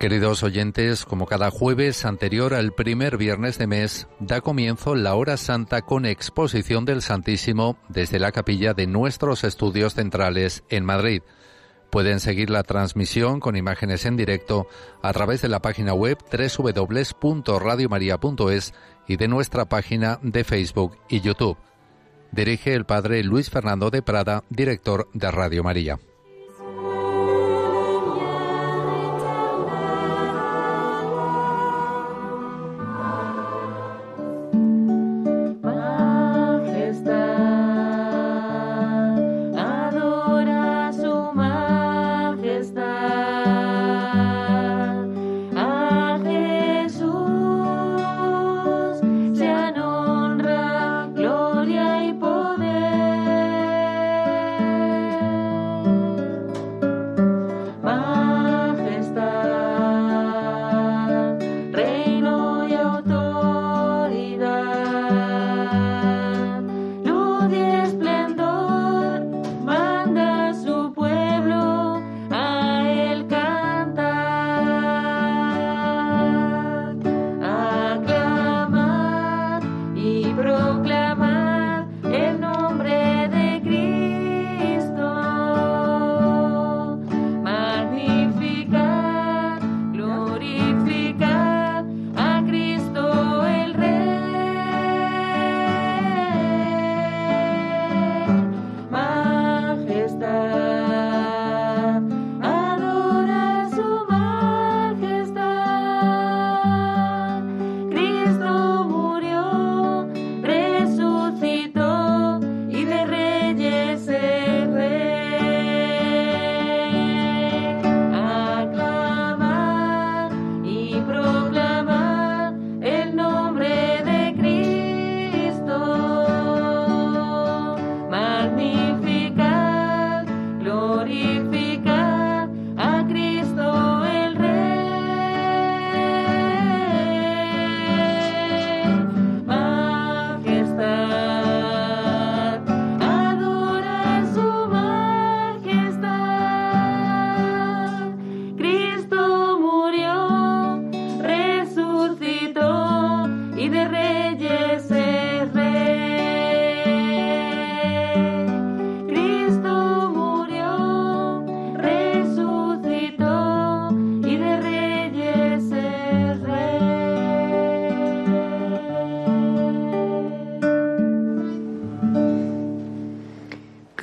Queridos oyentes, como cada jueves anterior al primer viernes de mes, da comienzo la hora santa con exposición del Santísimo desde la capilla de nuestros estudios centrales en Madrid. Pueden seguir la transmisión con imágenes en directo a través de la página web www.radiomaria.es y de nuestra página de Facebook y YouTube. Dirige el padre Luis Fernando de Prada, director de Radio María.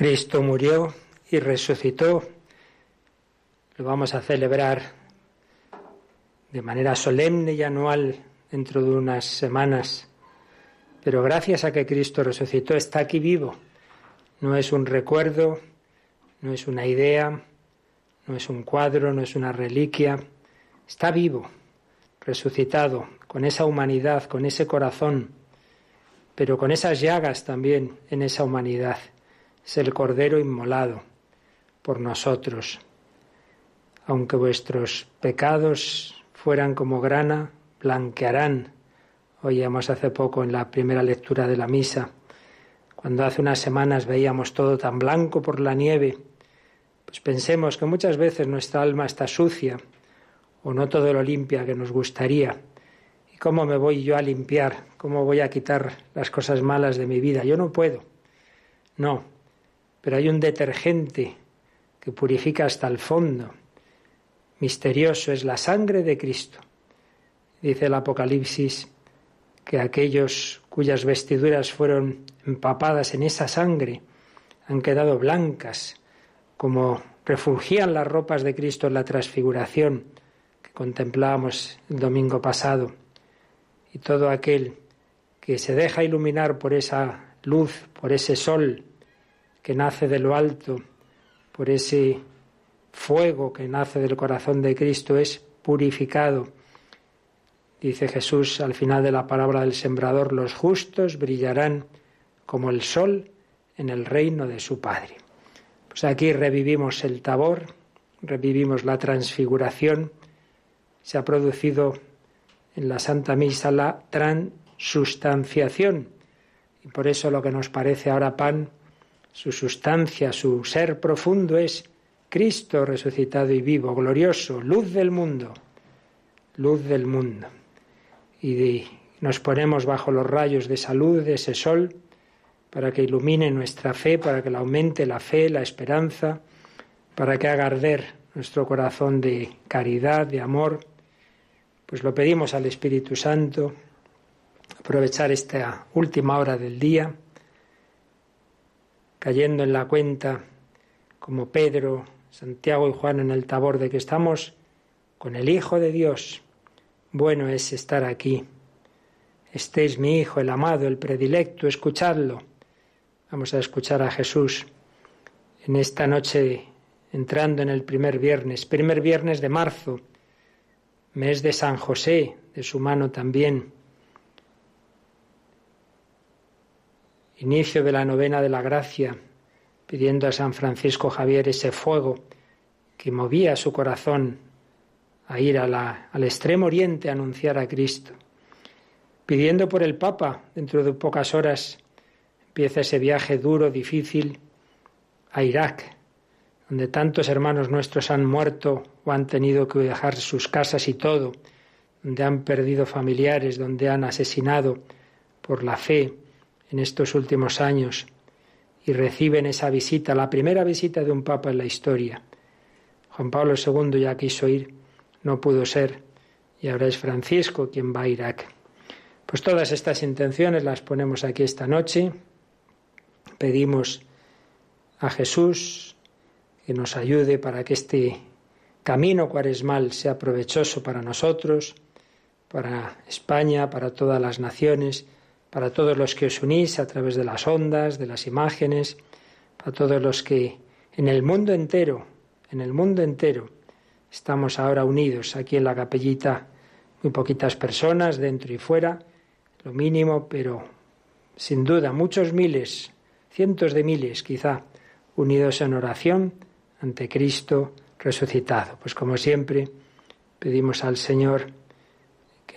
Cristo murió y resucitó. Lo vamos a celebrar de manera solemne y anual dentro de unas semanas. Pero gracias a que Cristo resucitó, está aquí vivo. No es un recuerdo, no es una idea, no es un cuadro, no es una reliquia. Está vivo, resucitado, con esa humanidad, con ese corazón, pero con esas llagas también en esa humanidad es el Cordero inmolado por nosotros. Aunque vuestros pecados fueran como grana, blanquearán. Oíamos hace poco en la primera lectura de la misa, cuando hace unas semanas veíamos todo tan blanco por la nieve, pues pensemos que muchas veces nuestra alma está sucia o no todo lo limpia que nos gustaría. ¿Y cómo me voy yo a limpiar? ¿Cómo voy a quitar las cosas malas de mi vida? Yo no puedo. No, pero hay un detergente que purifica hasta el fondo. Misterioso es la sangre de Cristo. Dice el Apocalipsis que aquellos cuyas vestiduras fueron empapadas en esa sangre han quedado blancas, como refugían las ropas de Cristo en la transfiguración que contemplábamos el domingo pasado. Y todo aquel que se deja iluminar por esa luz, por ese sol, que nace de lo alto, por ese fuego que nace del corazón de Cristo, es purificado. Dice Jesús al final de la palabra del sembrador, los justos brillarán como el sol en el reino de su Padre. Pues aquí revivimos el tabor, revivimos la transfiguración, se ha producido en la Santa Misa la transustanciación. Y por eso lo que nos parece ahora pan su sustancia, su ser profundo es Cristo resucitado y vivo, glorioso, luz del mundo, luz del mundo. Y nos ponemos bajo los rayos de salud de ese sol para que ilumine nuestra fe, para que la aumente la fe, la esperanza, para que haga arder nuestro corazón de caridad, de amor. Pues lo pedimos al Espíritu Santo, aprovechar esta última hora del día, cayendo en la cuenta, como Pedro, Santiago y Juan en el tabor, de que estamos con el Hijo de Dios. Bueno es estar aquí. Este es mi Hijo, el amado, el predilecto, escuchadlo. Vamos a escuchar a Jesús en esta noche entrando en el primer viernes, primer viernes de marzo, mes de San José, de su mano también. Inicio de la novena de la gracia, pidiendo a San Francisco Javier ese fuego que movía su corazón a ir al extremo oriente a anunciar a Cristo. Pidiendo por el Papa, dentro de pocas horas empieza ese viaje duro, difícil, a Irak, donde tantos hermanos nuestros han muerto o han tenido que dejar sus casas y todo, donde han perdido familiares, donde han asesinado por la fe en estos últimos años y reciben esa visita, la primera visita de un papa en la historia. Juan Pablo II ya quiso ir, no pudo ser, y ahora es Francisco quien va a Irak. Pues todas estas intenciones las ponemos aquí esta noche. Pedimos a Jesús que nos ayude para que este camino cuaresmal sea provechoso para nosotros, para España, para todas las naciones, para todos los que os unís a través de las ondas, de las imágenes, para todos los que en el mundo entero, en el mundo entero, estamos ahora unidos aquí en la capellita, muy poquitas personas dentro y fuera, lo mínimo, pero sin duda muchos miles, cientos de miles quizá, unidos en oración ante Cristo resucitado. Pues como siempre, pedimos al Señor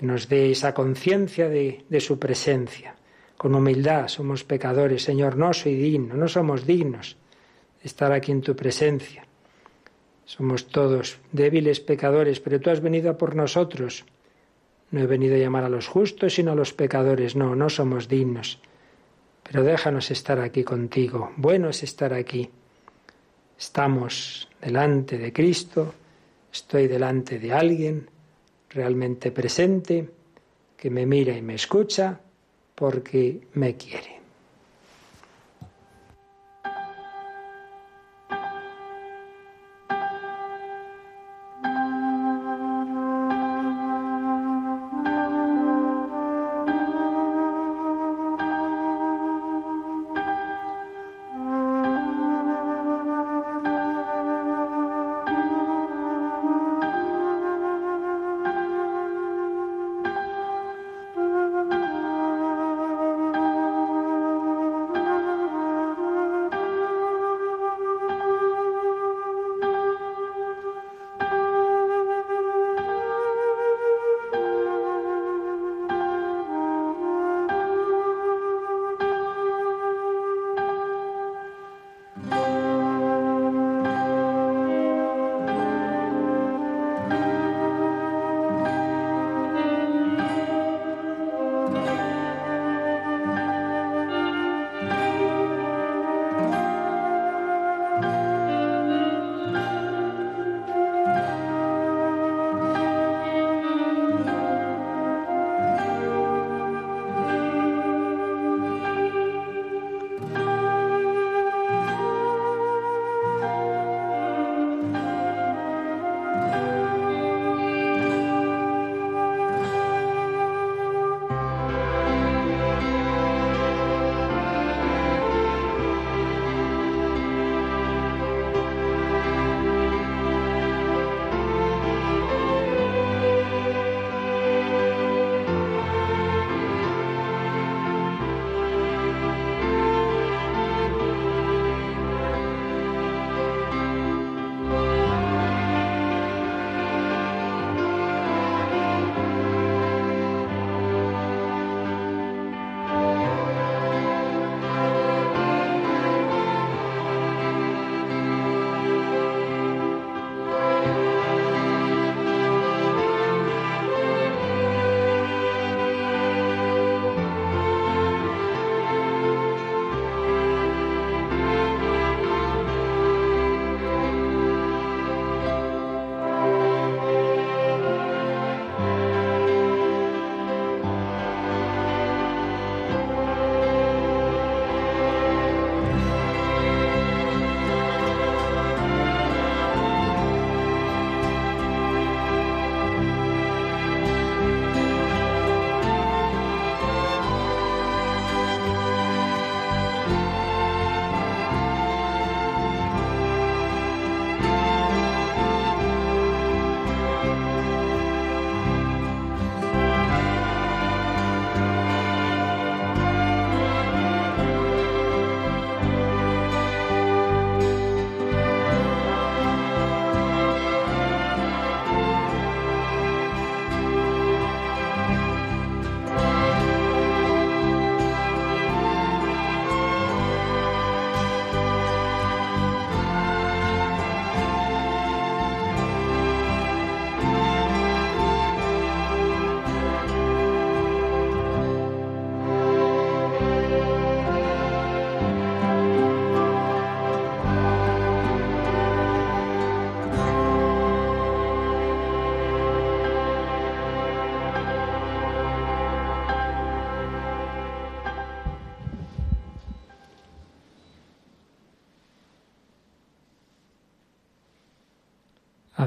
nos dé esa conciencia de, de su presencia. Con humildad somos pecadores. Señor, no soy digno, no somos dignos de estar aquí en tu presencia. Somos todos débiles pecadores, pero tú has venido a por nosotros. No he venido a llamar a los justos, sino a los pecadores. No, no somos dignos. Pero déjanos estar aquí contigo. Bueno es estar aquí. Estamos delante de Cristo, estoy delante de alguien, realmente presente, que me mira y me escucha porque me quiere.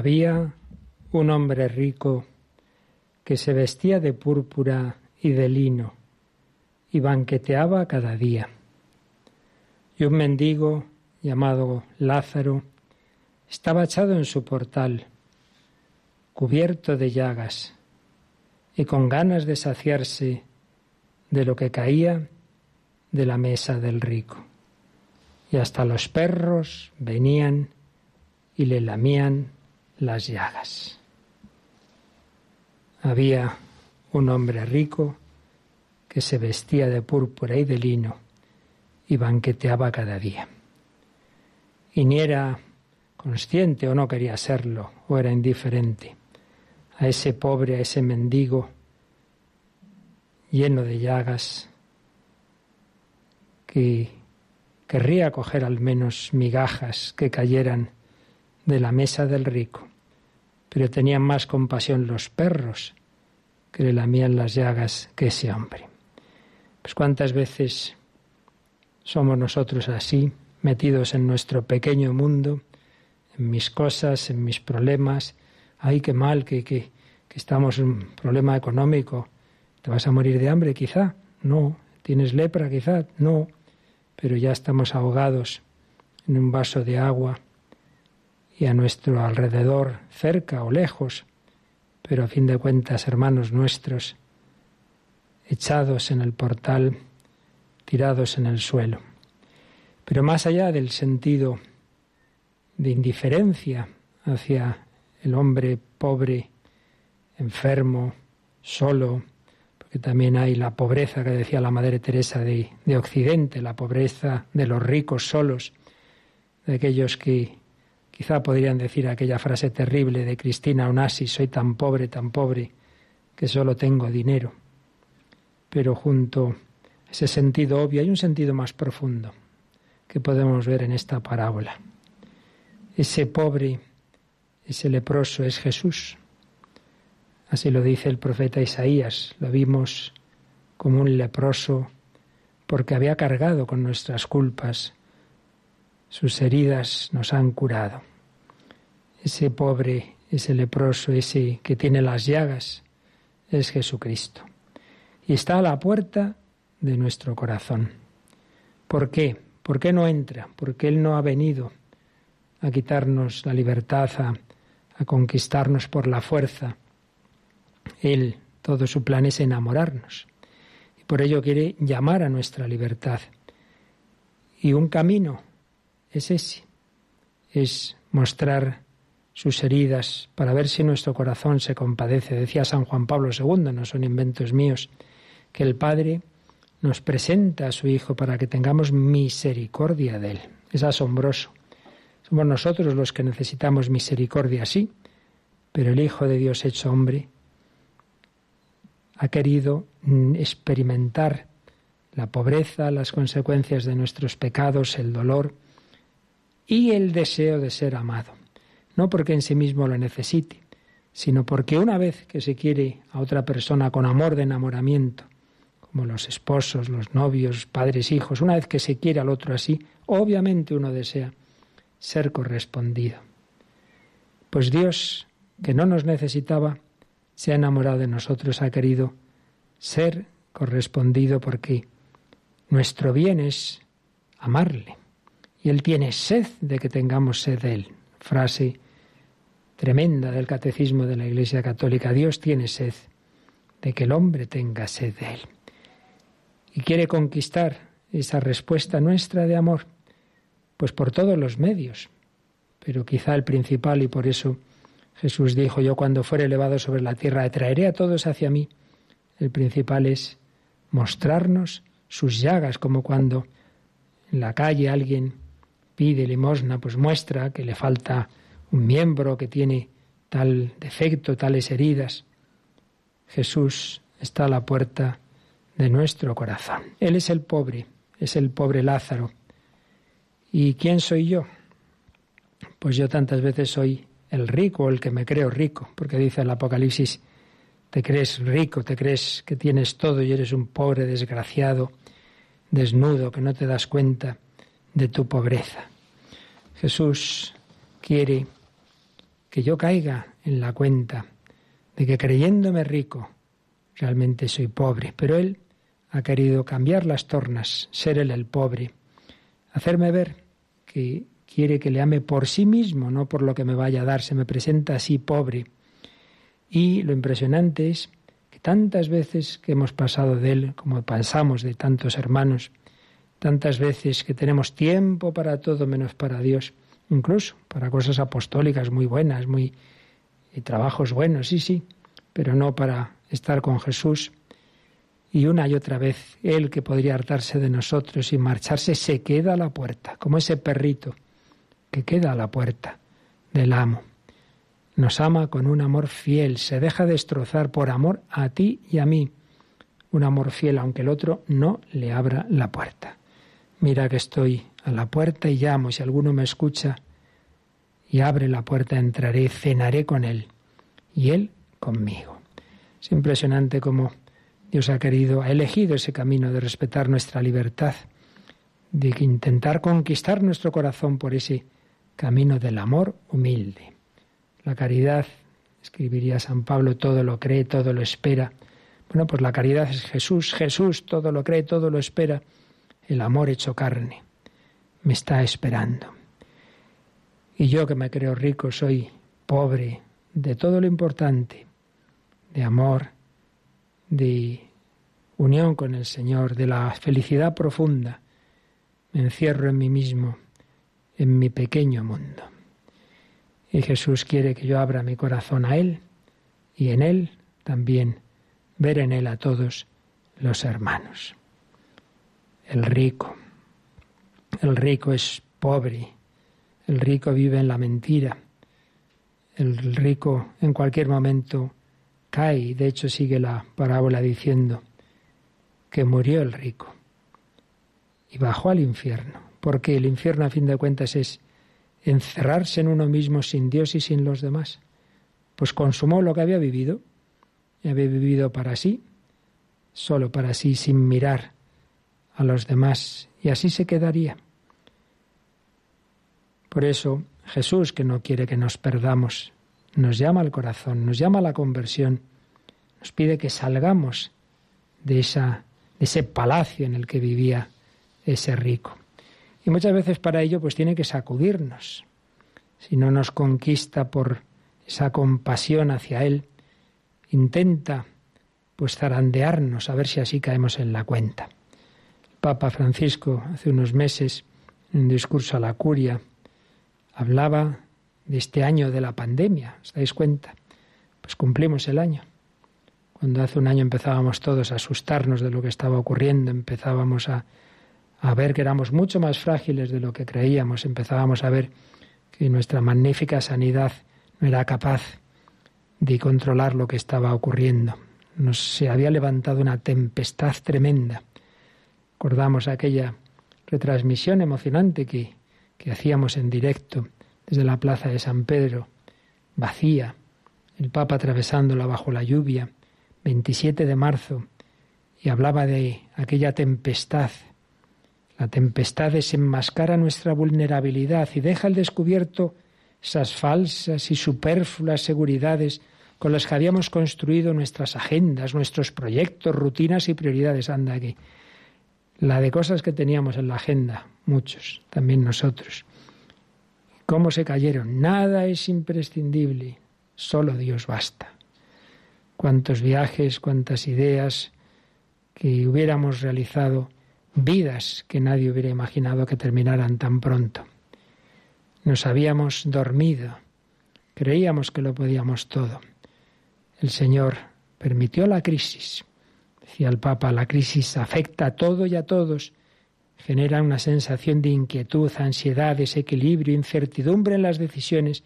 Había un hombre rico que se vestía de púrpura y de lino y banqueteaba cada día. Y un mendigo llamado Lázaro estaba echado en su portal, cubierto de llagas y con ganas de saciarse de lo que caía de la mesa del rico. Y hasta los perros venían y le lamían las llagas. Había un hombre rico que se vestía de púrpura y de lino y banqueteaba cada día. Y ni era consciente o no quería serlo, o era indiferente a ese pobre, a ese mendigo lleno de llagas, que querría coger al menos migajas que cayeran de la mesa del rico, pero tenían más compasión los perros que le lamían las llagas que ese hombre. Pues cuántas veces somos nosotros así, metidos en nuestro pequeño mundo, en mis cosas, en mis problemas, ay, qué mal, que, que, que estamos en un problema económico, ¿te vas a morir de hambre quizá? No, ¿tienes lepra quizá? No, pero ya estamos ahogados en un vaso de agua y a nuestro alrededor, cerca o lejos, pero a fin de cuentas, hermanos nuestros, echados en el portal, tirados en el suelo. Pero más allá del sentido de indiferencia hacia el hombre pobre, enfermo, solo, porque también hay la pobreza que decía la Madre Teresa de, de Occidente, la pobreza de los ricos solos, de aquellos que quizá podrían decir aquella frase terrible de Cristina Onassis, soy tan pobre, tan pobre, que solo tengo dinero. Pero junto a ese sentido obvio hay un sentido más profundo que podemos ver en esta parábola. Ese pobre, ese leproso es Jesús. Así lo dice el profeta Isaías. Lo vimos como un leproso porque había cargado con nuestras culpas. Sus heridas nos han curado. Ese pobre, ese leproso, ese que tiene las llagas, es Jesucristo. Y está a la puerta de nuestro corazón. ¿Por qué? ¿Por qué no entra? Porque Él no ha venido a quitarnos la libertad, a, conquistarnos por la fuerza. Él, todo su plan es enamorarnos. Y por ello quiere llamar a nuestra libertad. Y un camino es ese, es mostrar sus heridas para ver si nuestro corazón se compadece. Decía San Juan Pablo II, no son inventos míos, que el Padre nos presenta a su Hijo para que tengamos misericordia de Él. Es asombroso. Somos nosotros los que necesitamos misericordia, sí, pero el Hijo de Dios hecho hombre ha querido mm, experimentar la pobreza, las consecuencias de nuestros pecados, el dolor y el deseo de ser amado. No porque en sí mismo lo necesite, sino porque una vez que se quiere a otra persona con amor de enamoramiento, como los esposos, los novios, padres, hijos, una vez que se quiere al otro así, obviamente uno desea ser correspondido. Pues Dios, que no nos necesitaba, se ha enamorado de nosotros, ha querido ser correspondido porque nuestro bien es amarle. Y Él tiene sed de que tengamos sed de Él. Frase tremenda del catecismo de la Iglesia Católica. Dios tiene sed de que el hombre tenga sed de Él. Y quiere conquistar esa respuesta nuestra de amor pues por todos los medios. Pero quizá el principal, y por eso Jesús dijo, yo cuando fuere elevado sobre la tierra, traeré a todos hacia mí. El principal es mostrarnos sus llagas, como cuando en la calle alguien pide limosna, pues muestra que le falta un miembro, que tiene tal defecto, tales heridas. Jesús está a la puerta de nuestro corazón. Él es el pobre, es el pobre Lázaro, ¿Y quién soy yo? Pues yo tantas veces soy el rico, el que me creo rico, porque dice el Apocalipsis, te crees rico, te crees que tienes todo y eres un pobre desgraciado, desnudo, que no te das cuenta de tu pobreza. Jesús quiere que yo caiga en la cuenta de que creyéndome rico, realmente soy pobre, pero Él ha querido cambiar las tornas, ser Él el pobre, hacerme ver que quiere que le ame por sí mismo, no por lo que me vaya a dar, se me presenta así pobre. Y lo impresionante es que tantas veces que hemos pasado de Él, como pasamos de tantos hermanos, tantas veces que tenemos tiempo para todo menos para Dios, incluso para cosas apostólicas muy buenas, muy y trabajos buenos, sí, sí, pero no para estar con Jesús. Y una y otra vez, Él que podría hartarse de nosotros y marcharse, se queda a la puerta, como ese perrito que queda a la puerta del amo. Nos ama con un amor fiel, se deja destrozar por amor a ti y a mí. Un amor fiel, aunque el otro no le abra la puerta. Mira que estoy a la puerta y llamo, si alguno me escucha y abre la puerta, entraré, cenaré con él y él conmigo. Es impresionante cómo Dios ha querido, ha elegido ese camino de respetar nuestra libertad, de intentar conquistar nuestro corazón por ese camino del amor humilde. La caridad, escribiría San Pablo, todo lo cree, todo lo espera. Bueno, pues la caridad es Jesús, Jesús todo lo cree, todo lo espera. El amor hecho carne me está esperando. Y yo que me creo rico soy pobre de todo lo importante, de amor, de unión con el Señor, de la felicidad profunda. Me encierro en mí mismo, en mi pequeño mundo. Y Jesús quiere que yo abra mi corazón a Él y en Él también ver en Él a todos los hermanos. El rico. El rico es pobre el rico vive en la mentira. El rico en cualquier momento cae de hecho sigue la parábola diciendo que murió el rico y bajó al infierno. Porque el infierno a fin de cuentas es encerrarse en uno mismo sin Dios y sin los demás. Pues consumó lo que había vivido y había vivido para sí, solo para sí, sin mirar a los demás, y así se quedaría. Por eso Jesús, que no quiere que nos perdamos, nos llama al corazón, nos llama a la conversión, nos pide que salgamos de, esa, de ese palacio en el que vivía ese rico. Y muchas veces para ello pues tiene que sacudirnos. Si no nos conquista por esa compasión hacia Él, intenta pues zarandearnos a ver si así caemos en la cuenta. Papa Francisco hace unos meses, en un discurso a la curia, hablaba de este año de la pandemia, ¿os dais cuenta? Pues cumplimos el año. Cuando hace un año empezábamos todos a asustarnos de lo que estaba ocurriendo, empezábamos a, a ver que éramos mucho más frágiles de lo que creíamos, empezábamos a ver que nuestra magnífica sanidad no era capaz de controlar lo que estaba ocurriendo. Nos se había levantado una tempestad tremenda. Recordamos aquella retransmisión emocionante que que hacíamos en directo desde la plaza de San Pedro, vacía, el Papa atravesándola bajo la lluvia, 27 de marzo, y hablaba de aquella tempestad. La tempestad desenmascara nuestra vulnerabilidad y deja al descubierto esas falsas y superfluas seguridades con las que habíamos construido nuestras agendas, nuestros proyectos, rutinas y prioridades. Anda aquí. La de cosas que teníamos en la agenda, muchos, también nosotros. ¿Cómo se cayeron? Nada es imprescindible, solo Dios basta. Cuántos viajes, cuántas ideas que hubiéramos realizado, vidas que nadie hubiera imaginado que terminaran tan pronto. Nos habíamos dormido, creíamos que lo podíamos todo. El Señor permitió la crisis. Decía el Papa, la crisis afecta a todo y a todos genera una sensación de inquietud, ansiedad, desequilibrio, incertidumbre en las decisiones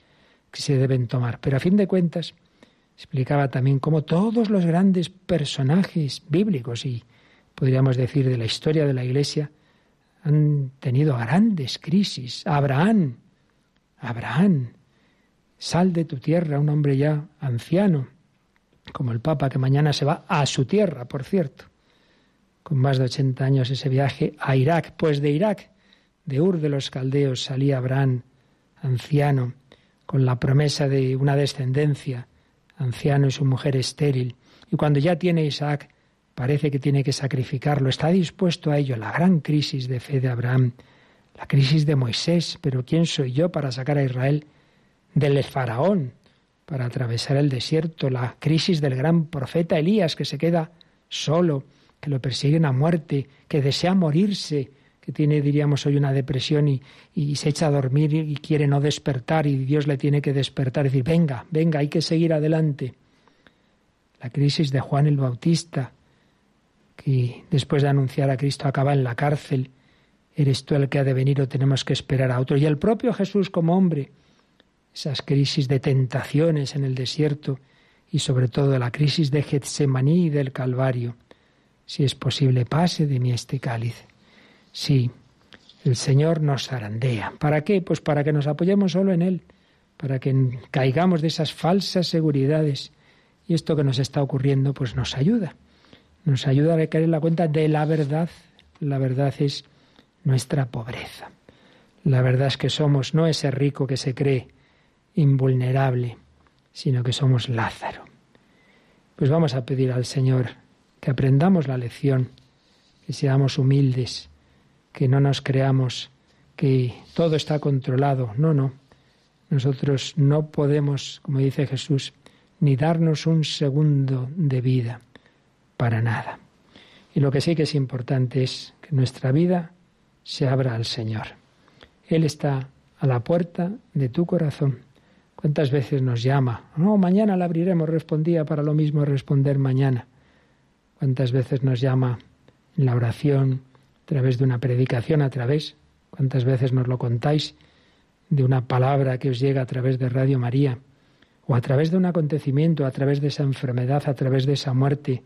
que se deben tomar. Pero a fin de cuentas, explicaba también cómo todos los grandes personajes bíblicos y podríamos decir de la historia de la Iglesia han tenido grandes crisis. Abraham, Abraham, sal de tu tierra, un hombre ya anciano, como el Papa que mañana se va a su tierra, por cierto con más de 80 años ese viaje a Irak. Pues de Irak, de Ur de los Caldeos, salía Abraham, anciano, con la promesa de una descendencia, anciano y su mujer estéril. Y cuando ya tiene Isaac, parece que tiene que sacrificarlo, está dispuesto a ello. La gran crisis de fe de Abraham, la crisis de Moisés, pero ¿quién soy yo para sacar a Israel del faraón, para atravesar el desierto? La crisis del gran profeta Elías, que se queda solo, que lo persiguen a muerte, que desea morirse, que tiene, diríamos hoy, una depresión y, y, se echa a dormir y quiere no despertar y Dios le tiene que despertar decir, venga, venga, hay que seguir adelante. La crisis de Juan el Bautista, que después de anunciar a Cristo acaba en la cárcel, eres tú el que ha de venir o tenemos que esperar a otro. Y el propio Jesús como hombre, esas crisis de tentaciones en el desierto y sobre todo la crisis de Getsemaní y del Calvario. Si es posible, pase de mí este cáliz. Sí, el Señor nos zarandea. ¿Para qué? Pues para que nos apoyemos solo en Él, para que caigamos de esas falsas seguridades. Y esto que nos está ocurriendo, pues nos ayuda. Nos ayuda a caer la cuenta de la verdad. La verdad es nuestra pobreza. La verdad es que somos no ese rico que se cree invulnerable, sino que somos Lázaro. Pues vamos a pedir al Señor que aprendamos la lección, que seamos humildes, que no nos creamos que todo está controlado. No, no. Nosotros no podemos, como dice Jesús, ni darnos un segundo de vida para nada. Y lo que sí que es importante es que nuestra vida se abra al Señor. Él está a la puerta de tu corazón. ¿Cuántas veces nos llama? No, mañana la abriremos, respondía para lo mismo responder mañana. ¿Cuántas veces nos llama en la oración, a través de una predicación, a través, cuántas veces nos lo contáis, de una palabra que os llega a través de Radio María, o a través de un acontecimiento, a través de esa enfermedad, a través de esa muerte,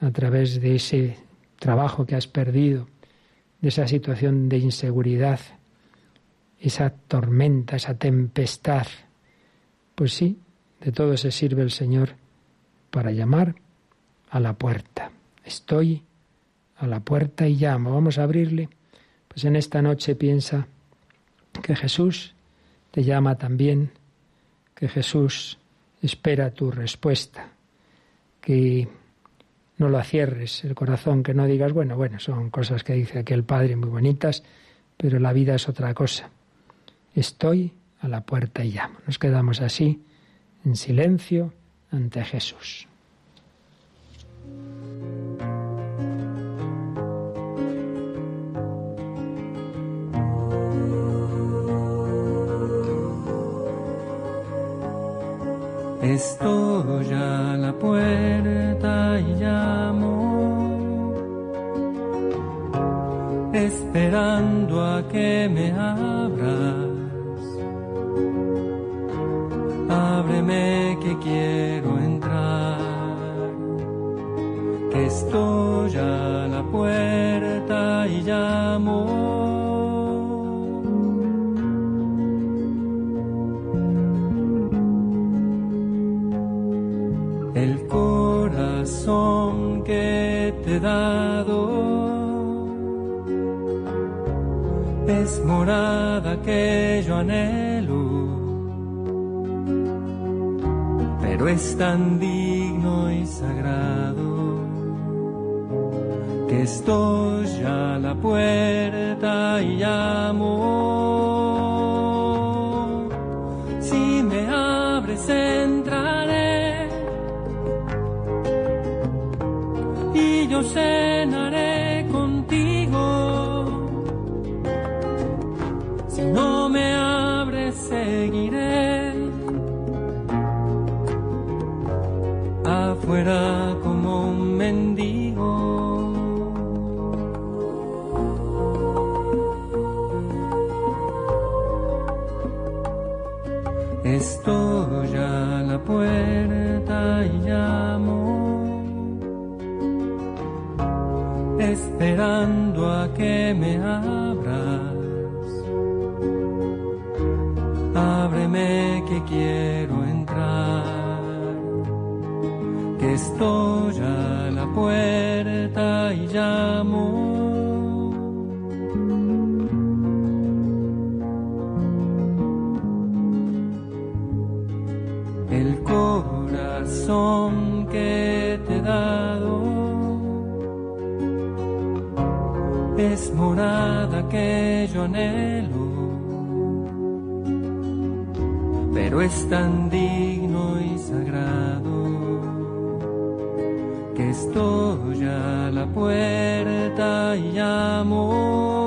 a través de ese trabajo que has perdido, de esa situación de inseguridad, esa tormenta, esa tempestad. Pues sí, de todo se sirve el Señor para llamar a la puerta. Estoy a la puerta y llamo. Vamos a abrirle. Pues en esta noche piensa que Jesús te llama también, que Jesús espera tu respuesta, que no lo cierres el corazón, que no digas, bueno, bueno, son cosas que dice aquí el Padre muy bonitas, pero la vida es otra cosa. Estoy a la puerta y llamo. Nos quedamos así, en silencio, ante Jesús. Estoy a la puerta y llamo, esperando a que me abras. Que quiero entrar, que estoy a la puerta y llamo. que te he dado es morada que yo anhelo, pero es tan digno y sagrado que estoy a la puerta y llamo. Si me abres, entraré yo cenaré me abras. Ábreme que quiero entrar, que estoy a la puerta y llamo. Morada que yo anhelo, pero es tan digno y sagrado que estoy a la puerta y llamo.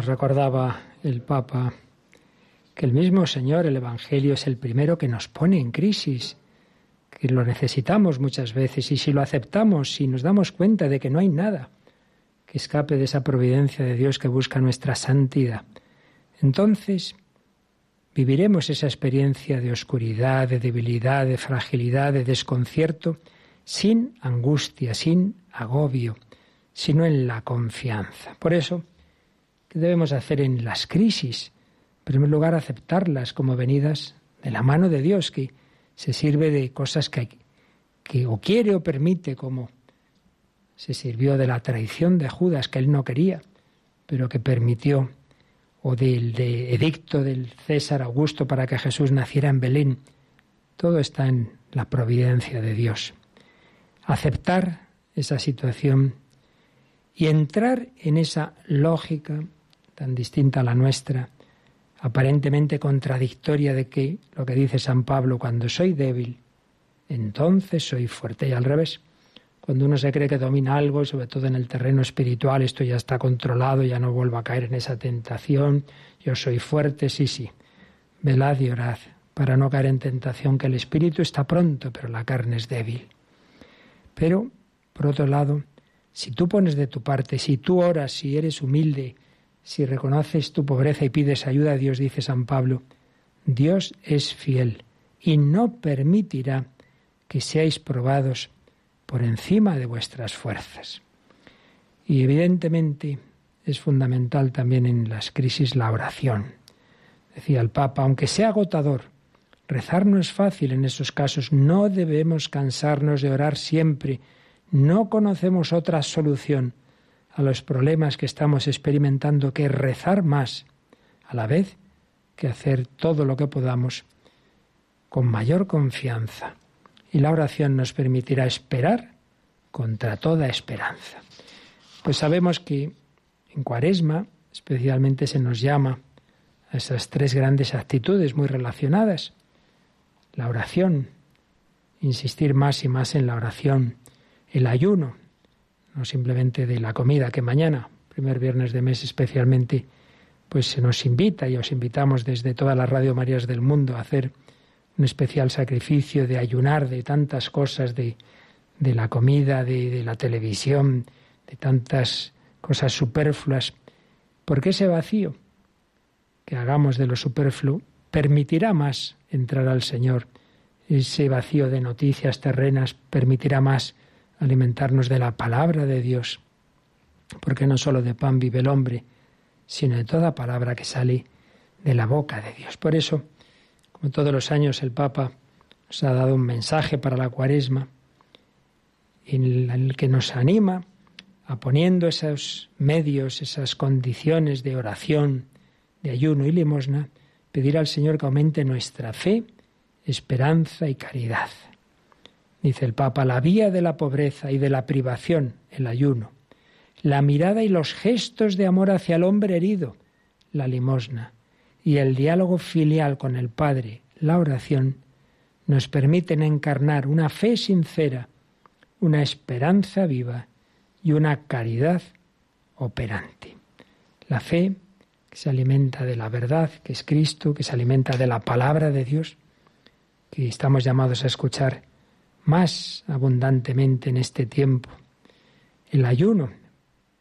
Nos recordaba el Papa que el mismo Señor, el Evangelio, es el primero que nos pone en crisis, que lo necesitamos muchas veces y si lo aceptamos, si nos damos cuenta de que no hay nada que escape de esa providencia de Dios que busca nuestra santidad, entonces viviremos esa experiencia de oscuridad, de debilidad, de fragilidad, de desconcierto, sin angustia, sin agobio, sino en la confianza. Por eso, ¿Qué debemos hacer en las crisis? En primer lugar, aceptarlas como venidas de la mano de Dios, que se sirve de cosas que, que o quiere o permite, como se sirvió de la traición de Judas, que él no quería, pero que permitió o del de edicto del César Augusto para que Jesús naciera en Belén. Todo está en la providencia de Dios. Aceptar esa situación y entrar en esa lógica tan distinta a la nuestra, aparentemente contradictoria de que lo que dice San Pablo, cuando soy débil, entonces soy fuerte y al revés. Cuando uno se cree que domina algo, sobre todo en el terreno espiritual, esto ya está controlado, ya no vuelvo a caer en esa tentación, yo soy fuerte, sí, sí. Velad y orad para no caer en tentación, que el espíritu está pronto, pero la carne es débil. Pero, por otro lado, si tú pones de tu parte, si tú oras, si eres humilde, si reconoces tu pobreza y pides ayuda a Dios, dice San Pablo, Dios es fiel y no permitirá que seáis probados por encima de vuestras fuerzas. Y evidentemente es fundamental también en las crisis la oración. Decía el Papa, aunque sea agotador, rezar no es fácil en esos casos, no debemos cansarnos de orar siempre, no conocemos otra solución a los problemas que estamos experimentando que rezar más, a la vez que hacer todo lo que podamos con mayor confianza y la oración nos permitirá esperar contra toda esperanza. Pues sabemos que en Cuaresma especialmente se nos llama a esas tres grandes actitudes muy relacionadas. La oración, insistir más y más en la oración, el ayuno, no simplemente de la comida, que mañana, primer viernes de mes especialmente, pues se nos invita y os invitamos desde todas las Radio Marías del mundo a hacer un especial sacrificio de ayunar de tantas cosas, de, de la comida, de, de la televisión, de tantas cosas superfluas, porque ese vacío que hagamos de lo superfluo permitirá más entrar al Señor. Ese vacío de noticias terrenas permitirá más alimentarnos de la palabra de Dios, porque no solo de pan vive el hombre, sino de toda palabra que sale de la boca de Dios. Por eso, como todos los años el Papa nos ha dado un mensaje para la cuaresma en el que nos anima a poniendo esos medios, esas condiciones de oración, de ayuno y limosna, pedir al Señor que aumente nuestra fe, esperanza y caridad. Dice el Papa, la vía de la pobreza y de la privación, el ayuno, la mirada y los gestos de amor hacia el hombre herido, la limosna, y el diálogo filial con el Padre, la oración, nos permiten encarnar una fe sincera, una esperanza viva y una caridad operante. La fe que se alimenta de la verdad, que es Cristo, que se alimenta de la palabra de Dios, que estamos llamados a escuchar más abundantemente en este tiempo. El ayuno,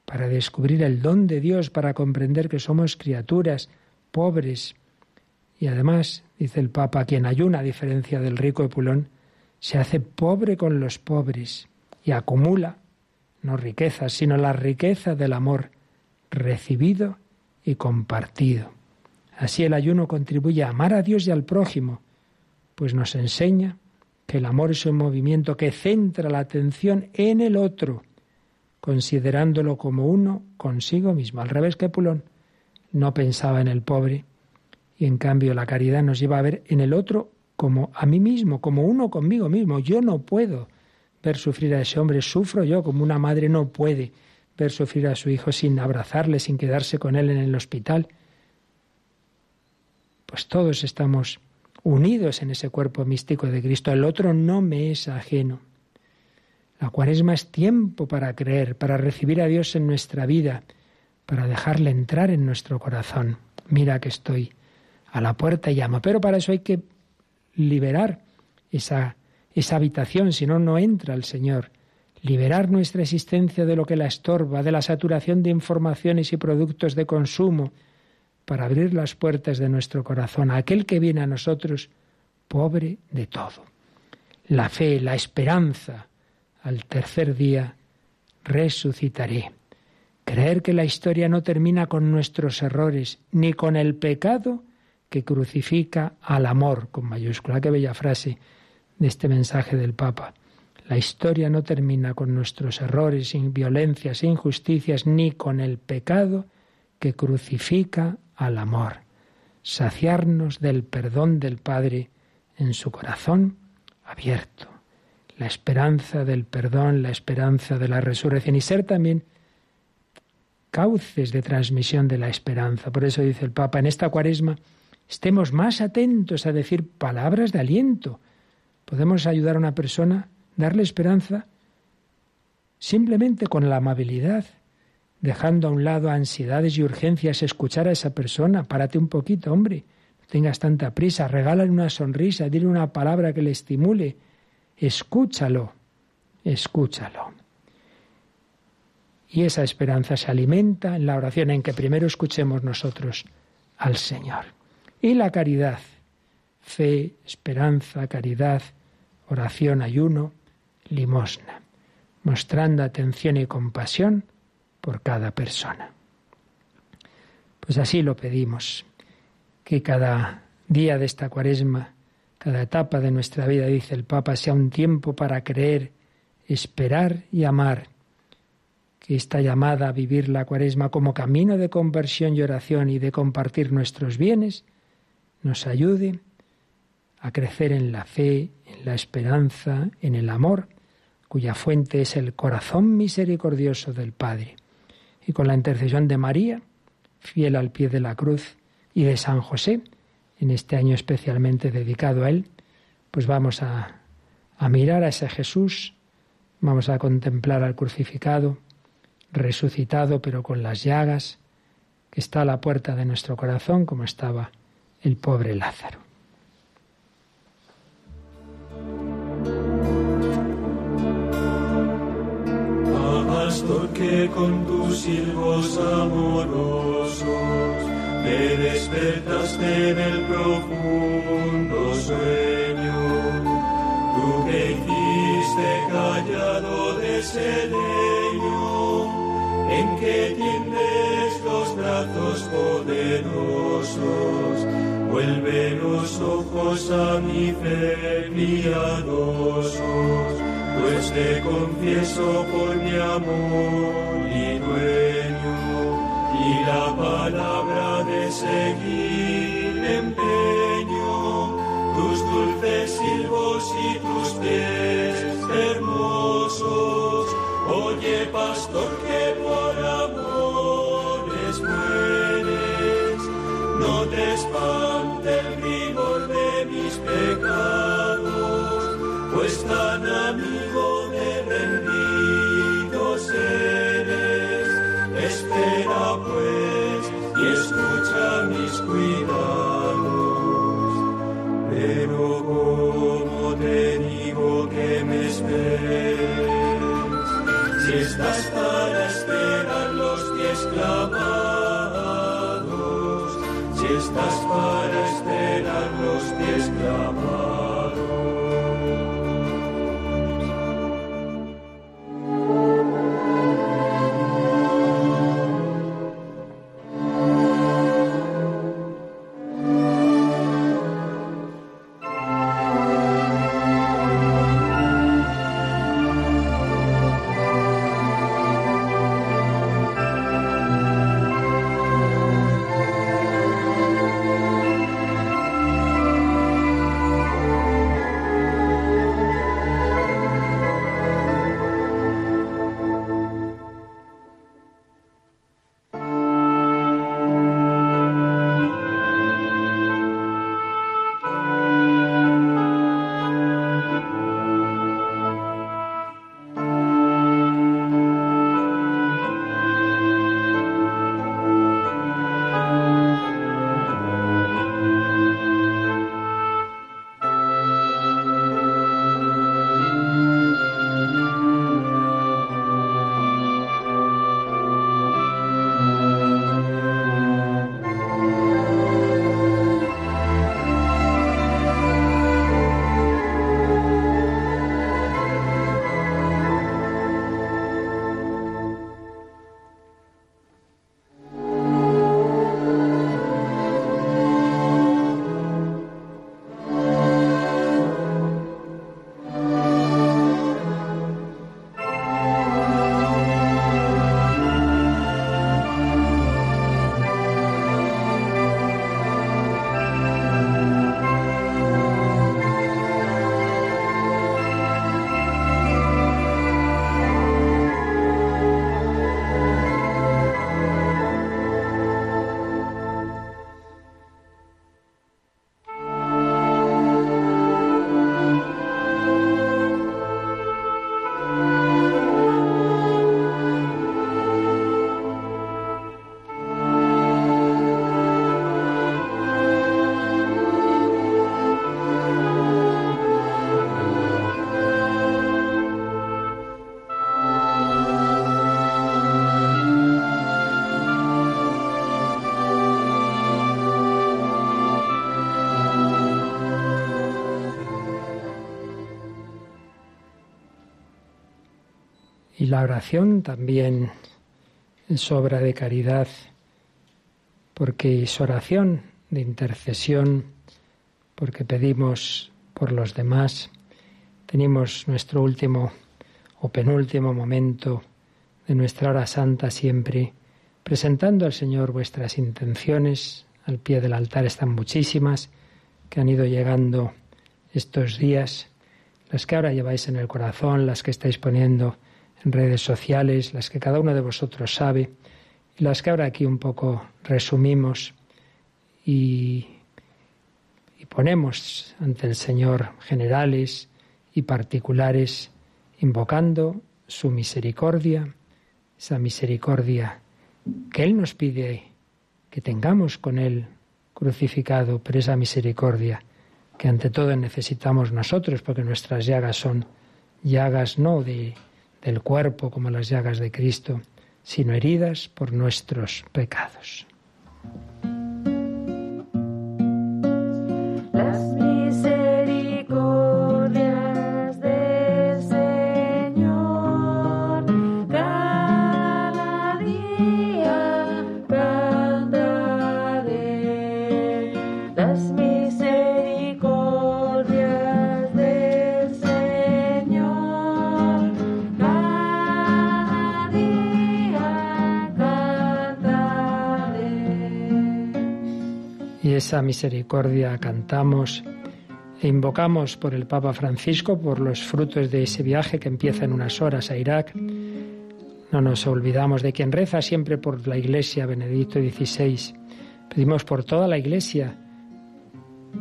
para descubrir el don de Dios, para comprender que somos criaturas pobres. Y además, dice el Papa, quien ayuna, a diferencia del rico Epulón, se hace pobre con los pobres y acumula no riquezas, sino la riqueza del amor recibido y compartido. Así el ayuno contribuye a amar a Dios y al prójimo, pues nos enseña que el amor es un movimiento que centra la atención en el otro, considerándolo como uno consigo mismo. Al revés que Pulón no pensaba en el pobre y en cambio la caridad nos lleva a ver en el otro como a mí mismo, como uno conmigo mismo. Yo no puedo ver sufrir a ese hombre, sufro yo como una madre no puede ver sufrir a su hijo sin abrazarle, sin quedarse con él en el hospital. Pues todos estamos unidos en ese cuerpo místico de Cristo. El otro no me es ajeno. La cuaresma es tiempo para creer, para recibir a Dios en nuestra vida, para dejarle entrar en nuestro corazón. Mira que estoy a la puerta y llamo. Pero para eso hay que liberar esa, esa habitación, si no, no entra el Señor. Liberar nuestra existencia de lo que la estorba, de la saturación de informaciones y productos de consumo, para abrir las puertas de nuestro corazón a aquel que viene a nosotros pobre de todo. La fe, la esperanza, al tercer día resucitaré. Creer que la historia no termina con nuestros errores, ni con el pecado que crucifica al amor, con mayúscula. Qué bella frase de este mensaje del Papa. La historia no termina con nuestros errores, sin violencias, injusticias, ni con el pecado que crucifica al amor, saciarnos del perdón del Padre en su corazón abierto, la esperanza del perdón, la esperanza de la resurrección y ser también cauces de transmisión de la esperanza. Por eso dice el Papa, en esta cuaresma estemos más atentos a decir palabras de aliento. Podemos ayudar a una persona, darle esperanza, simplemente con la amabilidad, dejando a un lado ansiedades y urgencias, escuchar a esa persona, párate un poquito, hombre, no tengas tanta prisa, regálale una sonrisa, dile una palabra que le estimule, escúchalo, escúchalo. Y esa esperanza se alimenta en la oración en que primero escuchemos nosotros al Señor. Y la caridad, fe, esperanza, caridad, oración, ayuno, limosna, mostrando atención y compasión por cada persona. Pues así lo pedimos, que cada día de esta cuaresma, cada etapa de nuestra vida, dice el Papa, sea un tiempo para creer, esperar y amar que esta llamada a vivir la cuaresma como camino de conversión y oración y de compartir nuestros bienes nos ayude a crecer en la fe, en la esperanza, en el amor, cuya fuente es el corazón misericordioso del Padre. Y con la intercesión de María, fiel al pie de la cruz, y de San José, en este año especialmente dedicado a él, pues vamos a, a mirar a ese Jesús, vamos a contemplar al crucificado, resucitado pero con las llagas, que está a la puerta de nuestro corazón como estaba el pobre Lázaro. Pastor que con tus silbos amorosos me despertaste del profundo sueño, tú que hiciste callado de ese en que tienes los brazos poderosos. Vuelve los ojos a mi fe piadosos, pues te confieso por mi amor y dueño, y la palabra de seguir empeño, tus dulces silbos y tus pies hermosos. Oye, pastor, la oración también es obra de caridad, porque es oración de intercesión, porque pedimos por los demás. Tenemos nuestro último o penúltimo momento de nuestra hora santa siempre, presentando al Señor vuestras intenciones. Al pie del altar están muchísimas que han ido llegando estos días, las que ahora lleváis en el corazón, las que estáis poniendo en redes sociales, las que cada uno de vosotros sabe, y las que ahora aquí un poco resumimos y, y ponemos ante el Señor generales y particulares, invocando su misericordia, esa misericordia que Él nos pide que tengamos con Él crucificado, pero esa misericordia que ante todo necesitamos nosotros, porque nuestras llagas son llagas no de del cuerpo como las llagas de Cristo, sino heridas por nuestros pecados. Esa misericordia cantamos e invocamos por el Papa Francisco, por los frutos de ese viaje que empieza en unas horas a Irak. No nos olvidamos de quien reza siempre por la Iglesia, Benedicto XVI. Pedimos por toda la Iglesia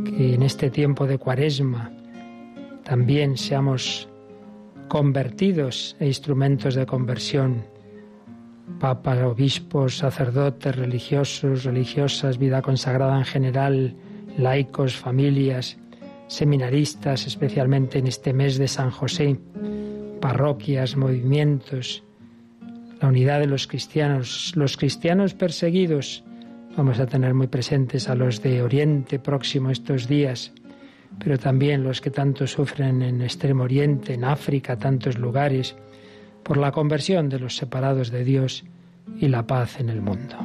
que en este tiempo de cuaresma también seamos convertidos e instrumentos de conversión papas, obispos, sacerdotes, religiosos, religiosas, vida consagrada en general, laicos, familias, seminaristas, especialmente en este mes de San José, parroquias, movimientos, la unidad de los cristianos, los cristianos perseguidos. Vamos a tener muy presentes a los de Oriente Próximo estos días, pero también los que tanto sufren en Extremo Oriente, en África, tantos lugares por la conversión de los separados de Dios y la paz en el mundo.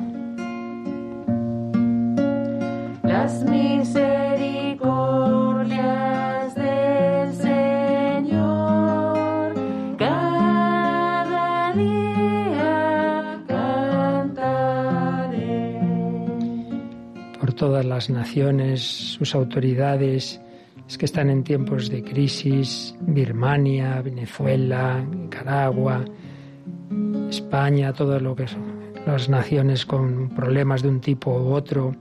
Las misericordias del Señor cada día cantaré. Por todas las naciones, sus autoridades, que están en tiempos de crisis, Birmania, Venezuela, Nicaragua, España, todo lo que son las naciones con problemas de un tipo u otro,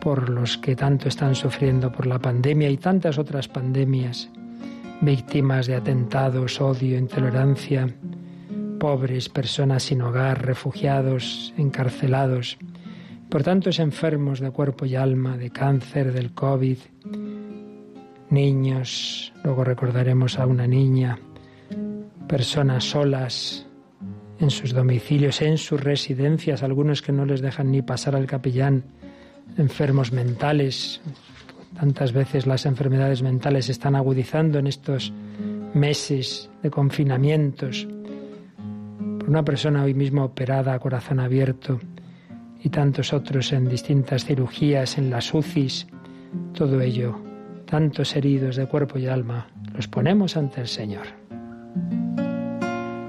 por los que tanto están sufriendo por la pandemia y tantas otras pandemias, víctimas de atentados, odio, intolerancia, pobres, personas sin hogar, refugiados, encarcelados, por tantos enfermos de cuerpo y alma, de cáncer, del COVID, niños, luego recordaremos a una niña, personas solas en sus domicilios, en sus residencias, algunos que no les dejan ni pasar al capellán, enfermos mentales. Tantas veces las enfermedades mentales se están agudizando en estos meses de confinamientos. Por una persona hoy mismo operada a corazón abierto y tantos otros en distintas cirugías, en las UCIs, todo ello tantos heridos de cuerpo y alma, los ponemos ante el Señor.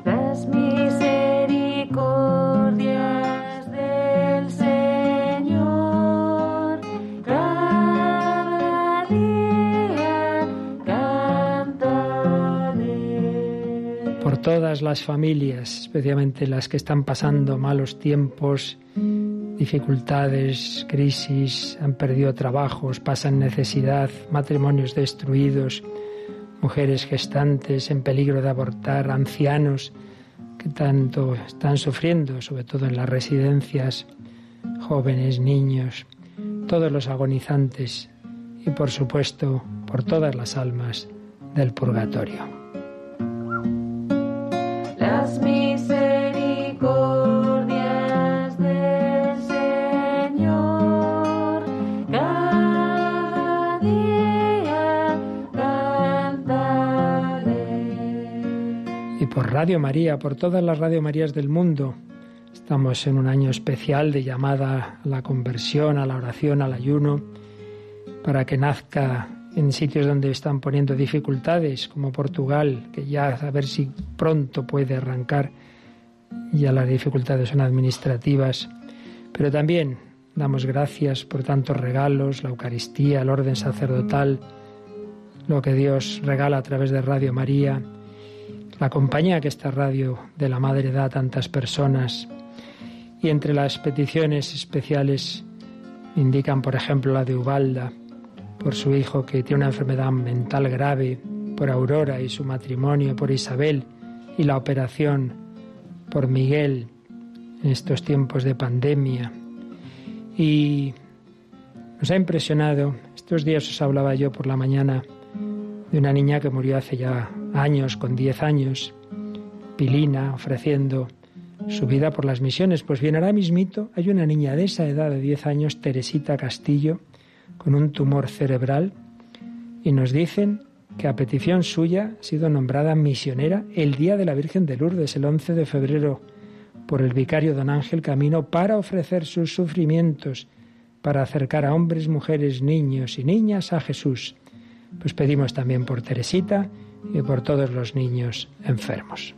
Las misericordias del Señor cada día cantaré. Por todas las familias, especialmente las que están pasando malos tiempos, dificultades, crisis, han perdido trabajos, pasan necesidad, matrimonios destruidos, mujeres gestantes en peligro de abortar, ancianos que tanto están sufriendo, sobre todo en las residencias, jóvenes, niños, todos los agonizantes y por supuesto por todas las almas del purgatorio. Las por Radio María, por todas las Radio Marías del mundo. Estamos en un año especial de llamada a la conversión, a la oración, al ayuno, para que nazca en sitios donde están poniendo dificultades, como Portugal, que ya a ver si pronto puede arrancar, ya las dificultades son administrativas, pero también damos gracias por tantos regalos, la Eucaristía, el orden sacerdotal, lo que Dios regala a través de Radio María, la compañía que esta radio de la Madre da a tantas personas. Y entre las peticiones especiales indican, por ejemplo, la de Ubalda, por su hijo que tiene una enfermedad mental grave, por Aurora y su matrimonio, por Isabel y la operación, por Miguel en estos tiempos de pandemia. Y nos ha impresionado, estos días os hablaba yo por la mañana de una niña que murió hace ya años, con 10 años, Pilina, ofreciendo su vida por las misiones. Pues bien, ahora mismito hay una niña de esa edad de 10 años, Teresita Castillo, con un tumor cerebral y nos dicen que a petición suya ha sido nombrada misionera el día de la Virgen de Lourdes, el 11 de febrero, por el vicario don Ángel Camino para ofrecer sus sufrimientos, para acercar a hombres, mujeres, niños y niñas a Jesús. Pues pedimos también por Teresita y por todos los niños enfermos.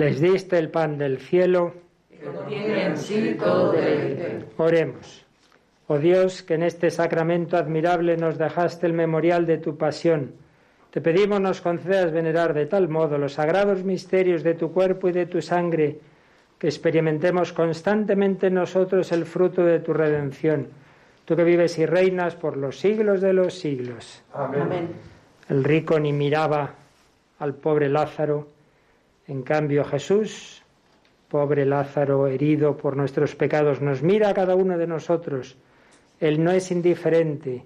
Les diste el pan del cielo. Oremos. Oh Dios, que en este sacramento admirable nos dejaste el memorial de tu pasión. Te pedimos nos concedas venerar de tal modo los sagrados misterios de tu cuerpo y de tu sangre, que experimentemos constantemente en nosotros el fruto de tu redención. Tú que vives y reinas por los siglos de los siglos. Amén. El rico ni miraba al pobre Lázaro. En cambio Jesús, pobre Lázaro herido por nuestros pecados, nos mira a cada uno de nosotros. Él no es indiferente.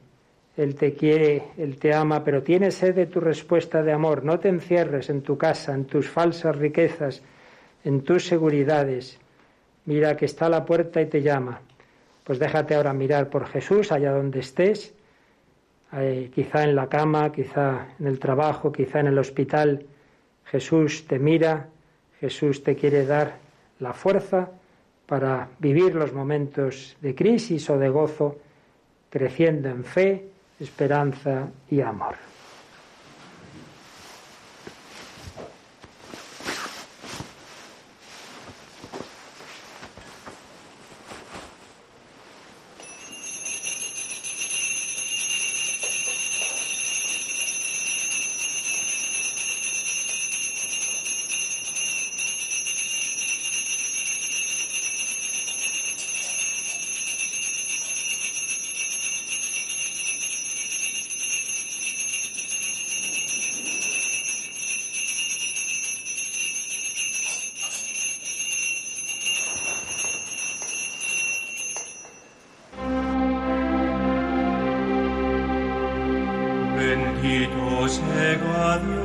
Él te quiere, Él te ama, pero tiene sed de tu respuesta de amor. No te encierres en tu casa, en tus falsas riquezas, en tus seguridades. Mira que está a la puerta y te llama. Pues déjate ahora mirar por Jesús allá donde estés, eh, quizá en la cama, quizá en el trabajo, quizá en el hospital. Jesús te mira, Jesús te quiere dar la fuerza para vivir los momentos de crisis o de gozo, creciendo en fe, esperanza y amor. 제관이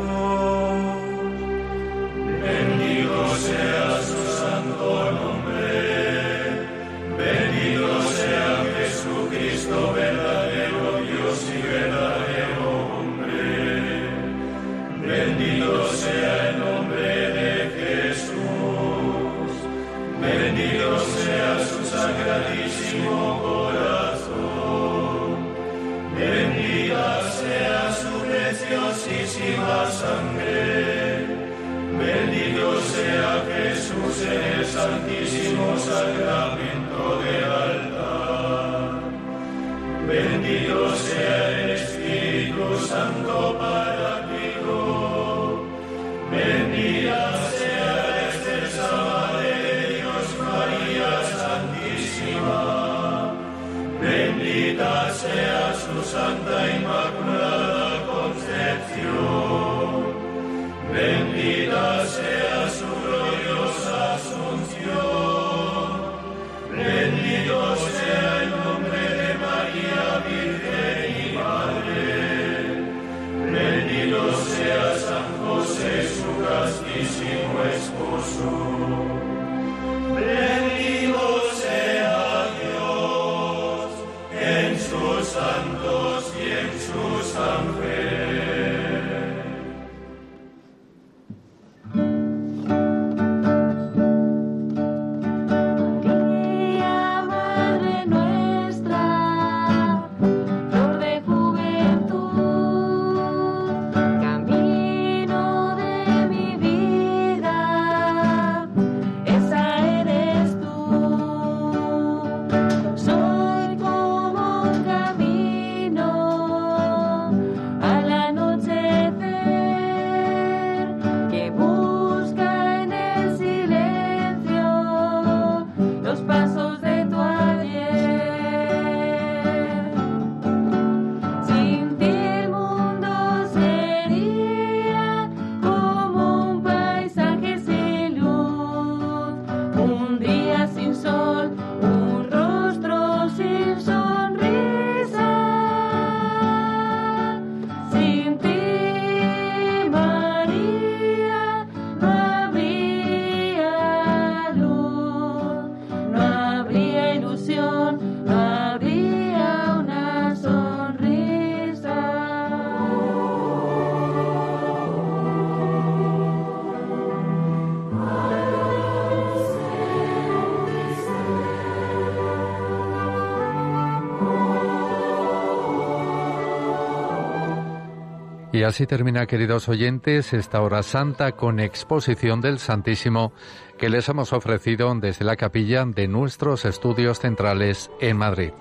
Y así termina, queridos oyentes, esta hora santa con exposición del Santísimo que les hemos ofrecido desde la capilla de nuestros estudios centrales en Madrid.